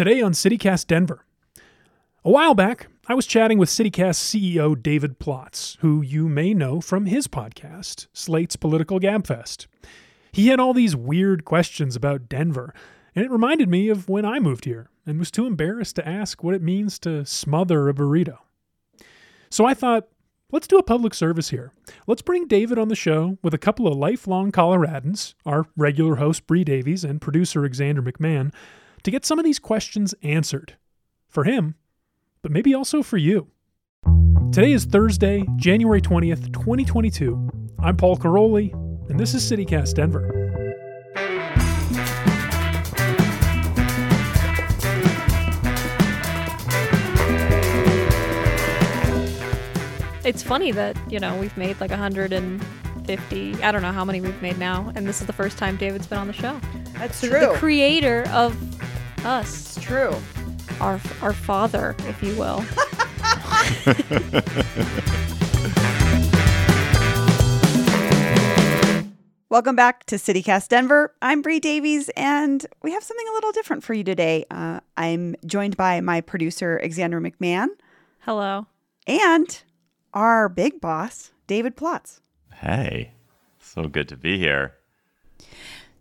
Today on CityCast Denver. A while back, I was chatting with CityCast CEO David Plotz, who you may know from his podcast, Slate's Political Gabfest. He had all these weird questions about Denver, and it reminded me of when I moved here and was too embarrassed to ask what it means to smother a burrito. So I thought, let's do a public service here. Let's bring David on the show with a couple of lifelong Coloradans, our regular host Bree Davies and producer Alexandra McMahon, to get some of these questions answered. For him, but maybe also for you. Today is Thursday, January 20th, 2022. I'm Paul Karolyi, and this is CityCast Denver. It's funny that, you know, we've made like 150, I don't know how many we've made now, and this is the first time David's been on the show. That's true. The creator of us, it's true. our our father, if you will. Welcome back to CityCast Denver. I'm Bree Davies, and we have something a little different for you today. Uh, I'm joined by my producer, Alexandra McMahon, Hello. and our big boss, David Plotz. Hey, so good to be here.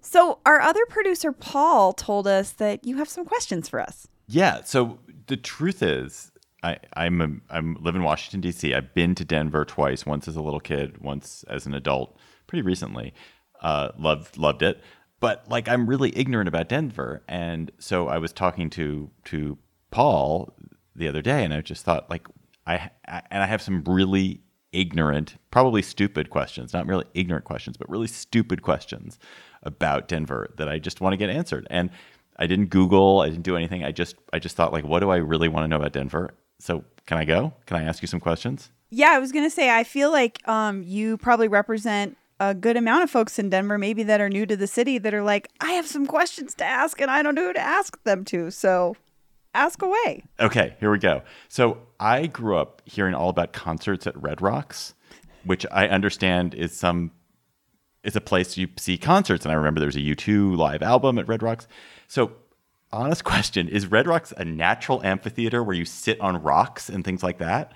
So, our other producer, Paul, told us that you have some questions for us. Yeah. So the truth is, I, I'm a, I'm live in Washington D.C. I've been to Denver twice. Once as a little kid, once as an adult. Pretty recently, uh, loved loved it. But like, I'm really ignorant about Denver, and so I was talking to to Paul the other day, and I just thought like I, I and I have some really ignorant, probably stupid questions. Not really ignorant questions, but really stupid questions about Denver that I just want to get answered. And I didn't Google, I didn't do anything. I just I just thought like, what do I really want to know about Denver? So can I go? Can I ask you some questions? Yeah, I was to say, I feel like um, you probably represent a good amount of folks in Denver, maybe that are new to the city, that are like, I have some questions to ask, and I don't know who to ask them to. So ask away. Okay, here we go. So I grew up hearing all about concerts at Red Rocks, which I understand is some is a place you see concerts. And I remember there was a U2 live album at Red Rocks. So honest question, is Red Rocks a natural amphitheater where you sit on rocks and things like that?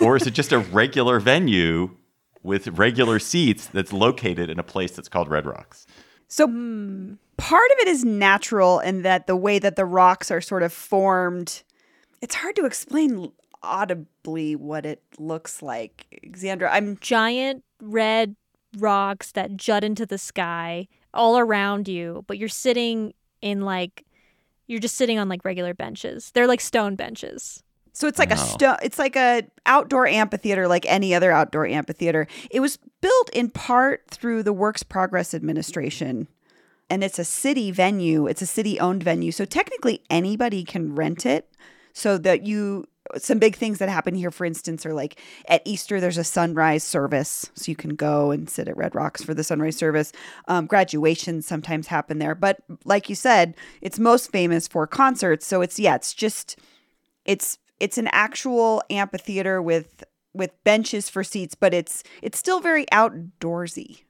Or is it just a regular venue with regular seats that's located in a place that's called Red Rocks? So hmm. Part of it is natural in that the way that the rocks are sort of formed, it's hard to explain audibly what it looks like. Xandra, I'm Giant red rocks that jut into the sky all around you, but you're sitting in like you're just sitting on like regular benches. They're like stone benches. so it's like a No. sto- it's like a outdoor amphitheater like any other outdoor amphitheater. It was built in part through the Works Progress Administration and it's a city venue. It's a city owned venue. So technically anybody can rent it so that you some big things that happen here for instance are like at easter there's a sunrise service so you can go and sit at red rocks for the sunrise service um, graduations sometimes happen there but like you said it's most famous for concerts so it's yeah it's just it's it's an actual amphitheater with with benches for seats but it's it's still very outdoorsy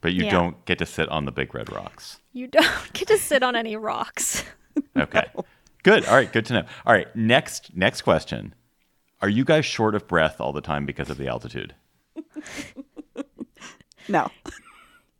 But you Yeah. don't get to sit on the big red rocks. You don't get to sit on any rocks. Okay. Good. All right. Good to know. All right. Next. Next question. Are you guys short of breath all the time because of the altitude? no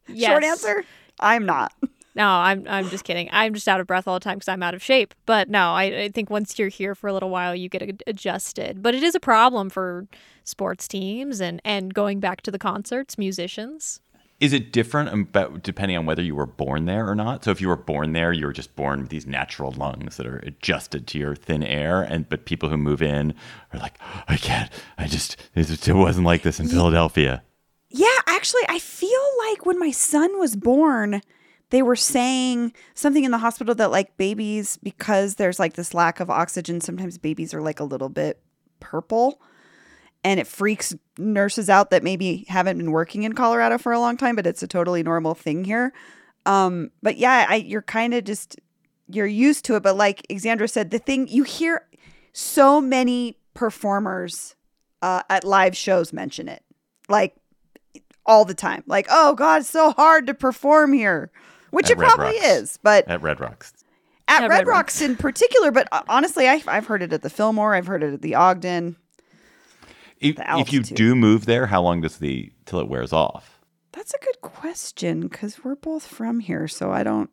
Yes. short answer i'm not No, I'm I'm just kidding. I'm just out of breath all the time because I'm out of shape. But no, I, I think once you're here for a little while, you get adjusted. But it is a problem for sports teams and and going back to the concerts, musicians. Is it different depending on whether you were born there or not? So if you were born there, you were just born with these natural lungs that are adjusted to your thin air, and but people who move in are like, I can't. I just it, it wasn't like this in Philadelphia. Yeah, actually, I feel like when my son was born, they were saying something in the hospital that like babies, because there's like this lack of oxygen, sometimes babies are like a little bit purple. And it freaks nurses out that maybe haven't been working in Colorado for a long time, but it's a totally normal thing here. Um, but yeah, I, you're kind of just you're used to it. But like Xandra said, the thing you hear so many performers uh, at live shows mention it, like all the time. Like, oh God, it's so hard to perform here, which At it Red probably Rocks. is. But At Red Rocks. at At Red, Red Rocks in particular, but uh, honestly, I, I've heard it at the Fillmore. I've heard it at the Ogden. If, if you do move there, how long does the till it wears off? That's a good question because we're both from here, so I don't.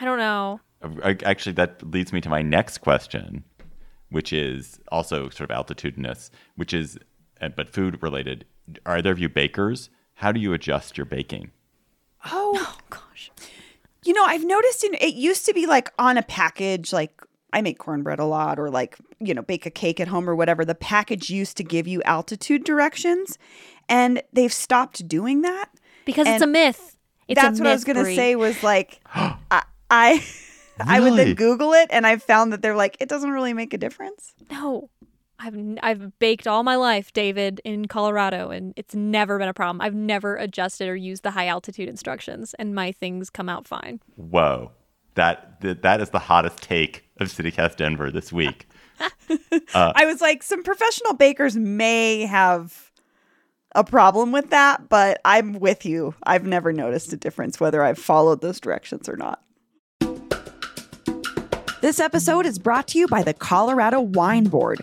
I don't know. Uh, Actually, that leads me to my next question, which is also sort of altitudinous, which is, uh, but food related. Are either of you bakers? How do you adjust your baking? Oh, Oh gosh. you know, I've noticed in it used to be like on a package, like I make cornbread a lot, or like you know, bake a cake at home or whatever. The package used to give you altitude directions, and they've stopped doing that. Because it's a myth. It's That's a what I was gonna say. Was like, I, I, I would then Google it, and I found that they're like, it doesn't really make a difference. No. I've n- I've baked all my life, David, in Colorado, and it's never been a problem. I've never adjusted or used the high altitude instructions, and my things come out fine. Whoa, that that, that is the hottest take of CityCast Denver this week. Uh, I was like, some professional bakers may have a problem with that, but I'm with you. I've never noticed a difference whether I've followed those directions or not. This episode is brought to you by the Colorado Wine Board.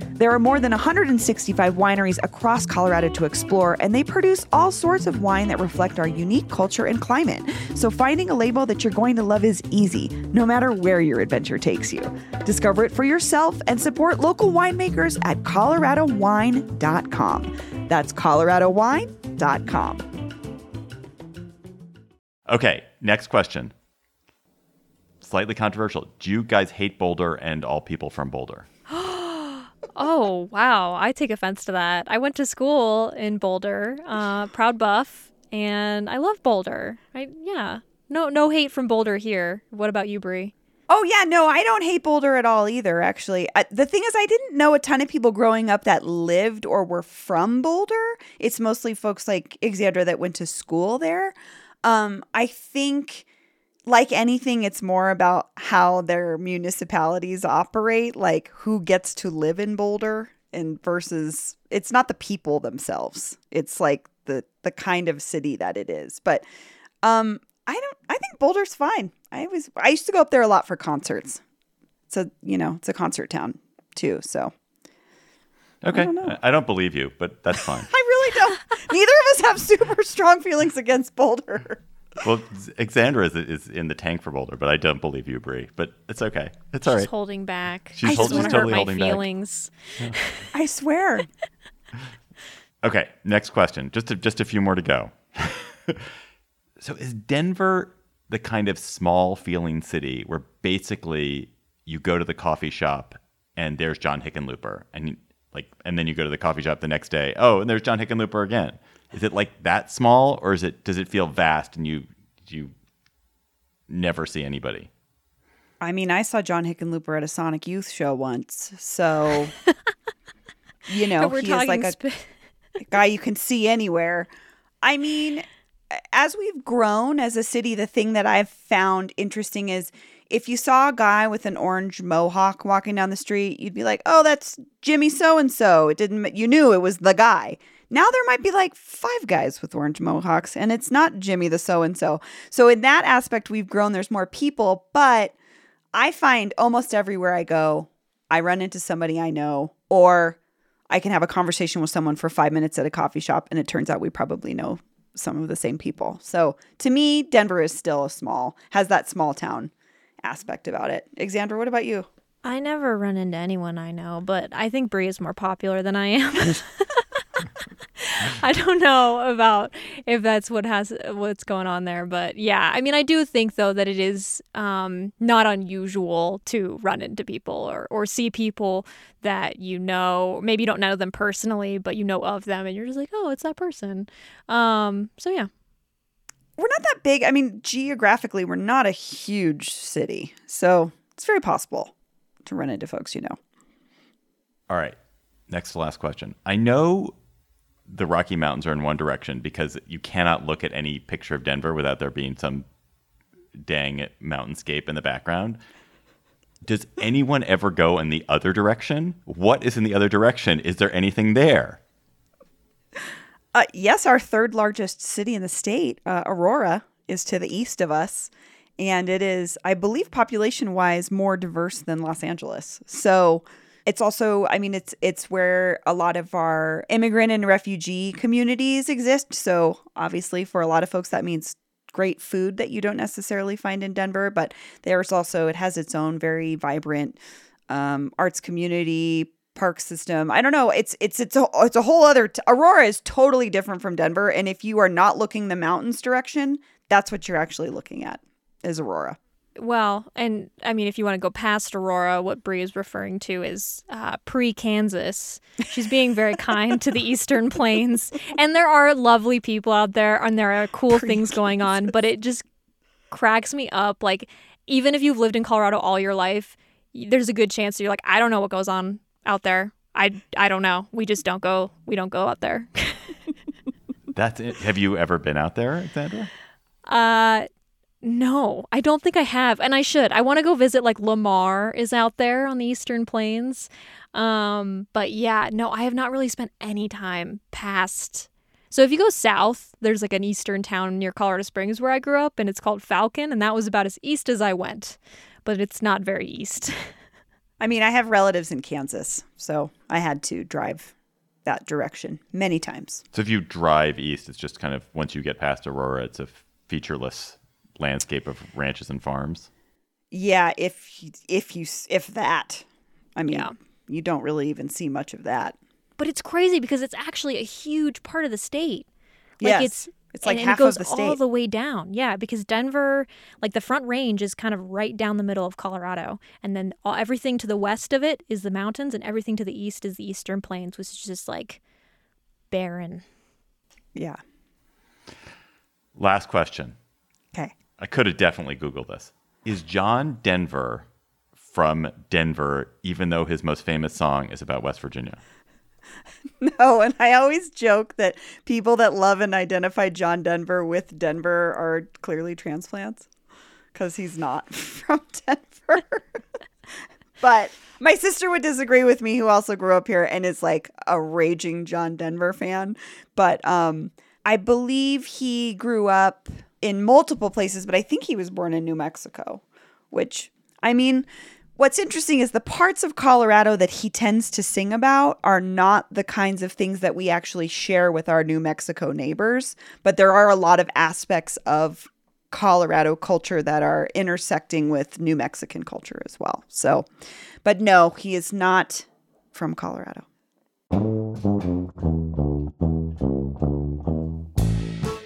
There are more than 165 wineries across Colorado to explore, and they produce all sorts of wine that reflect our unique culture and climate. So finding a label that you're going to love is easy, no matter where your adventure takes you. Discover it for yourself and support local winemakers at coloradowine.com. That's coloradowine.com. Okay, next question. Slightly controversial. Do you guys hate Boulder and all people from Boulder? Oh wow, I take offense to that. I went to school in Boulder, uh, proud buff, and I love Boulder. I yeah, no no hate from Boulder here. What about you, Bree? Oh yeah, no, I don't hate Boulder at all either. Actually, uh, the thing is, I didn't know a ton of people growing up that lived or were from Boulder. It's mostly folks like Xandra that went to school there. Um, I think, like anything, it's more about how their municipalities operate, like who gets to live in Boulder, and versus it's not the people themselves. It's like the the kind of city that it is. But um, I don't. I think Boulder's fine. I was. I used to go up there a lot for concerts. It's a you know it's a concert town too. So Okay, don't. I, I don't believe you, but that's fine. I really don't. neither of us have super strong feelings against Boulder. Well, Xandra is, is in the tank for Boulder, but I don't believe you, Bree. But it's okay. It's all She's right. holding back. She's I hold- just want she's to hurt totally my holding back. feelings. I swear. Okay, next question. Just a, just a few more to go. so is Denver the kind of small feeling city where basically you go to the coffee shop and there's John Hickenlooper and you- like and then you go to the coffee shop the next day, oh, and there's John Hickenlooper again. Is it like that small or is it does it feel vast and you you never see anybody? I mean, I saw John Hickenlooper at a Sonic Youth show once, so you know We're he is like a sp- a guy you can see anywhere. I mean, as we've grown as a city, the thing that I've found interesting is if you saw a guy with an orange mohawk walking down the street, you'd be like, "Oh, that's Jimmy so and so." It didn't you knew it was the guy. Now there might be like five guys with orange mohawks and it's not Jimmy the so and so. So in that aspect we've grown, there's more people, but I find almost everywhere I go, I run into somebody I know or I can have a conversation with someone for five minutes at a coffee shop, and it turns out we probably know some of the same people. So to me, Denver is still a small, has that small town aspect about it. Xandra, what about you? I never run into anyone I know, but I think Bree is more popular than I am. I don't know about if that's what has what's going on there, but yeah, I mean, I do think though that it is um, not unusual to run into people or or see people that you know. Maybe you don't know them personally, but you know of them, and you're just like, oh, it's that person. Um, so yeah, We're not that big. I mean, geographically, we're not a huge city. So it's very possible to run into folks you know. All right. Next to last question. I know the Rocky Mountains are in one direction because you cannot look at any picture of Denver without there being some dang mountainscape in the background. Does anyone ever go in the other direction? What is in the other direction? Is there anything there? Uh, yes, our third largest city in the state, uh, Aurora, is to the east of us. And it is, I believe, population wise, more diverse than Los Angeles. So it's also, I mean, it's it's where a lot of our immigrant and refugee communities exist. So obviously, for a lot of folks, that means great food that you don't necessarily find in Denver. But there's also, it has its own very vibrant um, arts community, park system. I don't know. It's it's it's a it's a whole other. T- Aurora is totally different from Denver, and if you are not looking the mountains direction, that's what you're actually looking at is Aurora. Well, and I mean, if you want to go past Aurora, what Bree is referring to is uh, pre Kansas. She's being very kind to the Eastern Plains. And there are lovely people out there and there are cool things going on, but it just cracks me up. Like, even if you've lived in Colorado all your life, there's a good chance you're like, I don't know what goes on out there. I, I don't know. We just don't go. We don't go out there. That's it. Have you ever been out there, Xandra? Uh, no, I don't think I have, and I should. I want to go visit like Lamar is out there on the Eastern Plains. Um, but yeah, no, I have not really spent any time past. So if you go south, there's like an eastern town near Colorado Springs where I grew up, and it's called Falcon, and that was about as east as I went, but it's not very east. I mean, I have relatives in Kansas, so I had to drive that direction many times. So if you drive east, it's just kind of once you get past Aurora, it's a featureless landscape of ranches and farms. Yeah, if if you if that, I mean, Yeah. you don't really even see much of that. but it's crazy because it's actually a huge part of the state. Like Yes. it's It's like and, half and it goes of the all the way down. Yeah, because Denver, like the Front Range, is kind of right down the middle of Colorado, and then all, everything to the west of it is the mountains, and everything to the east is the Eastern Plains, which is just like barren. Yeah. Last question. Okay. I could have definitely Googled this. Is John Denver from Denver, even though his most famous song is about West Virginia? No, and I always joke that people that love and identify John Denver with Denver are clearly transplants because he's not from Denver. but my sister would disagree with me, who also grew up here and is like a raging John Denver fan. But um, I believe he grew up in multiple places, but I think he was born in New Mexico, which, I mean, What's interesting is the parts of Colorado that he tends to sing about are not the kinds of things that we actually share with our New Mexico neighbors, but there are a lot of aspects of Colorado culture that are intersecting with New Mexican culture as well. So, but no, he is not from Colorado.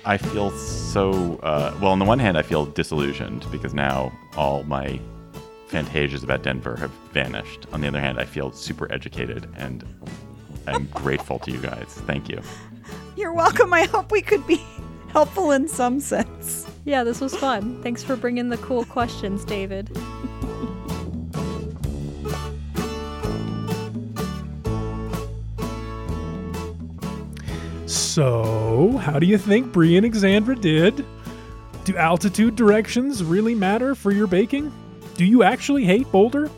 I feel so uh, well. On the one hand, I feel disillusioned because now all my fantasias about Denver have vanished. On the other hand, I feel super educated and I'm grateful to you guys. Thank you. You're welcome. I hope we could be helpful in some sense. Yeah, this was fun. Thanks for bringing the cool questions, David. So, how do you think Bree and Xandra did? Do altitude directions really matter for your baking? Do you actually hate Boulder?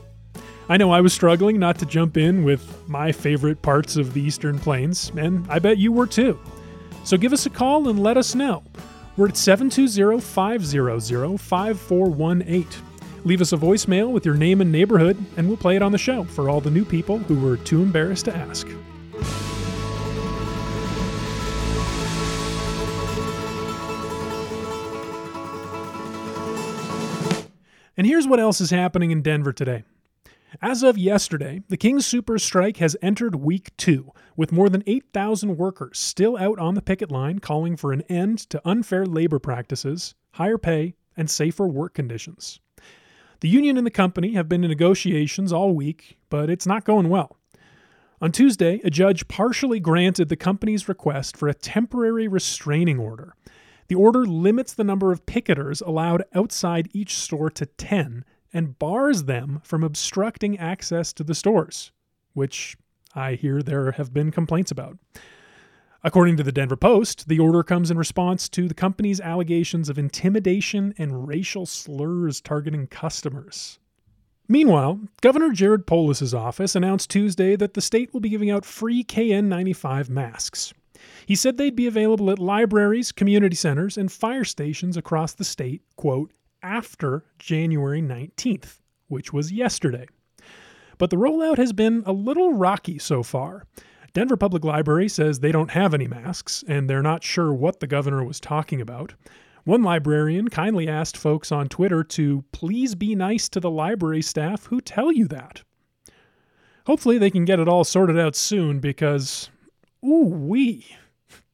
I know I was struggling not to jump in with my favorite parts of the Eastern Plains, and I bet you were too. So give us a call and let us know. We're at 720 500 5418. Leave us a voicemail with your name and neighborhood, and we'll play it on the show for all the new people who were too embarrassed to ask. And here's what else is happening in Denver today. As of yesterday, the King Soopers Strike has entered week two, with more than 8,000 workers still out on the picket line calling for an end to unfair labor practices, higher pay, and safer work conditions. The union and the company have been in negotiations all week, but it's not going well. On Tuesday, a judge partially granted the company's request for a temporary restraining order. The order limits the number of picketers allowed outside each store to 10 and bars them from obstructing access to the stores, which I hear there have been complaints about. According to the Denver Post, the order comes in response to the company's allegations of intimidation and racial slurs targeting customers. Meanwhile, Governor Jared Polis's office announced Tuesday that the state will be giving out free KN95 masks. He said they'd be available at libraries, community centers, and fire stations across the state, quote, after January 19th, which was yesterday. But the rollout has been a little rocky so far. Denver Public Library says they don't have any masks, and they're not sure what the governor was talking about. One librarian kindly asked folks on Twitter to please be nice to the library staff who tell you that. Hopefully, they can get it all sorted out soon because, ooh wee,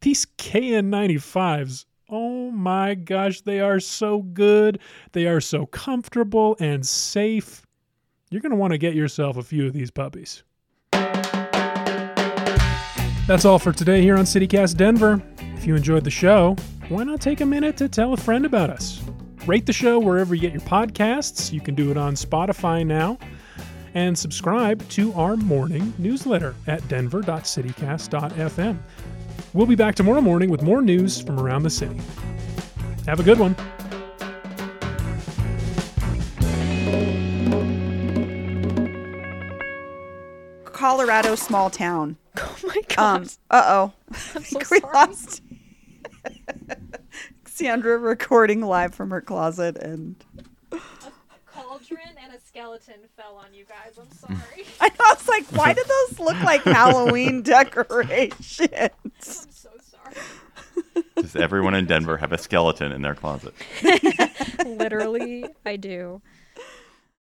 these KN95s, oh my gosh, they are so good. They are so comfortable and safe. You're going to want to get yourself a few of these puppies. That's all for today here on CityCast Denver. If you enjoyed the show, why not take a minute to tell a friend about us? Rate the show wherever you get your podcasts. You can do it on Spotify now. And subscribe to our morning newsletter at denver.citycast.fm. We'll be back tomorrow morning with more news from around the city. Have a good one. Colorado small town. Oh my gosh. Um. Uh oh. So we sorry. lost Xandra recording live from her closet, and cauldron and a skeleton fell on you guys. I'm sorry. I was like, why did those look like Halloween decorations? I'm so sorry. Does everyone in Denver have a skeleton in their closet? Literally, I do.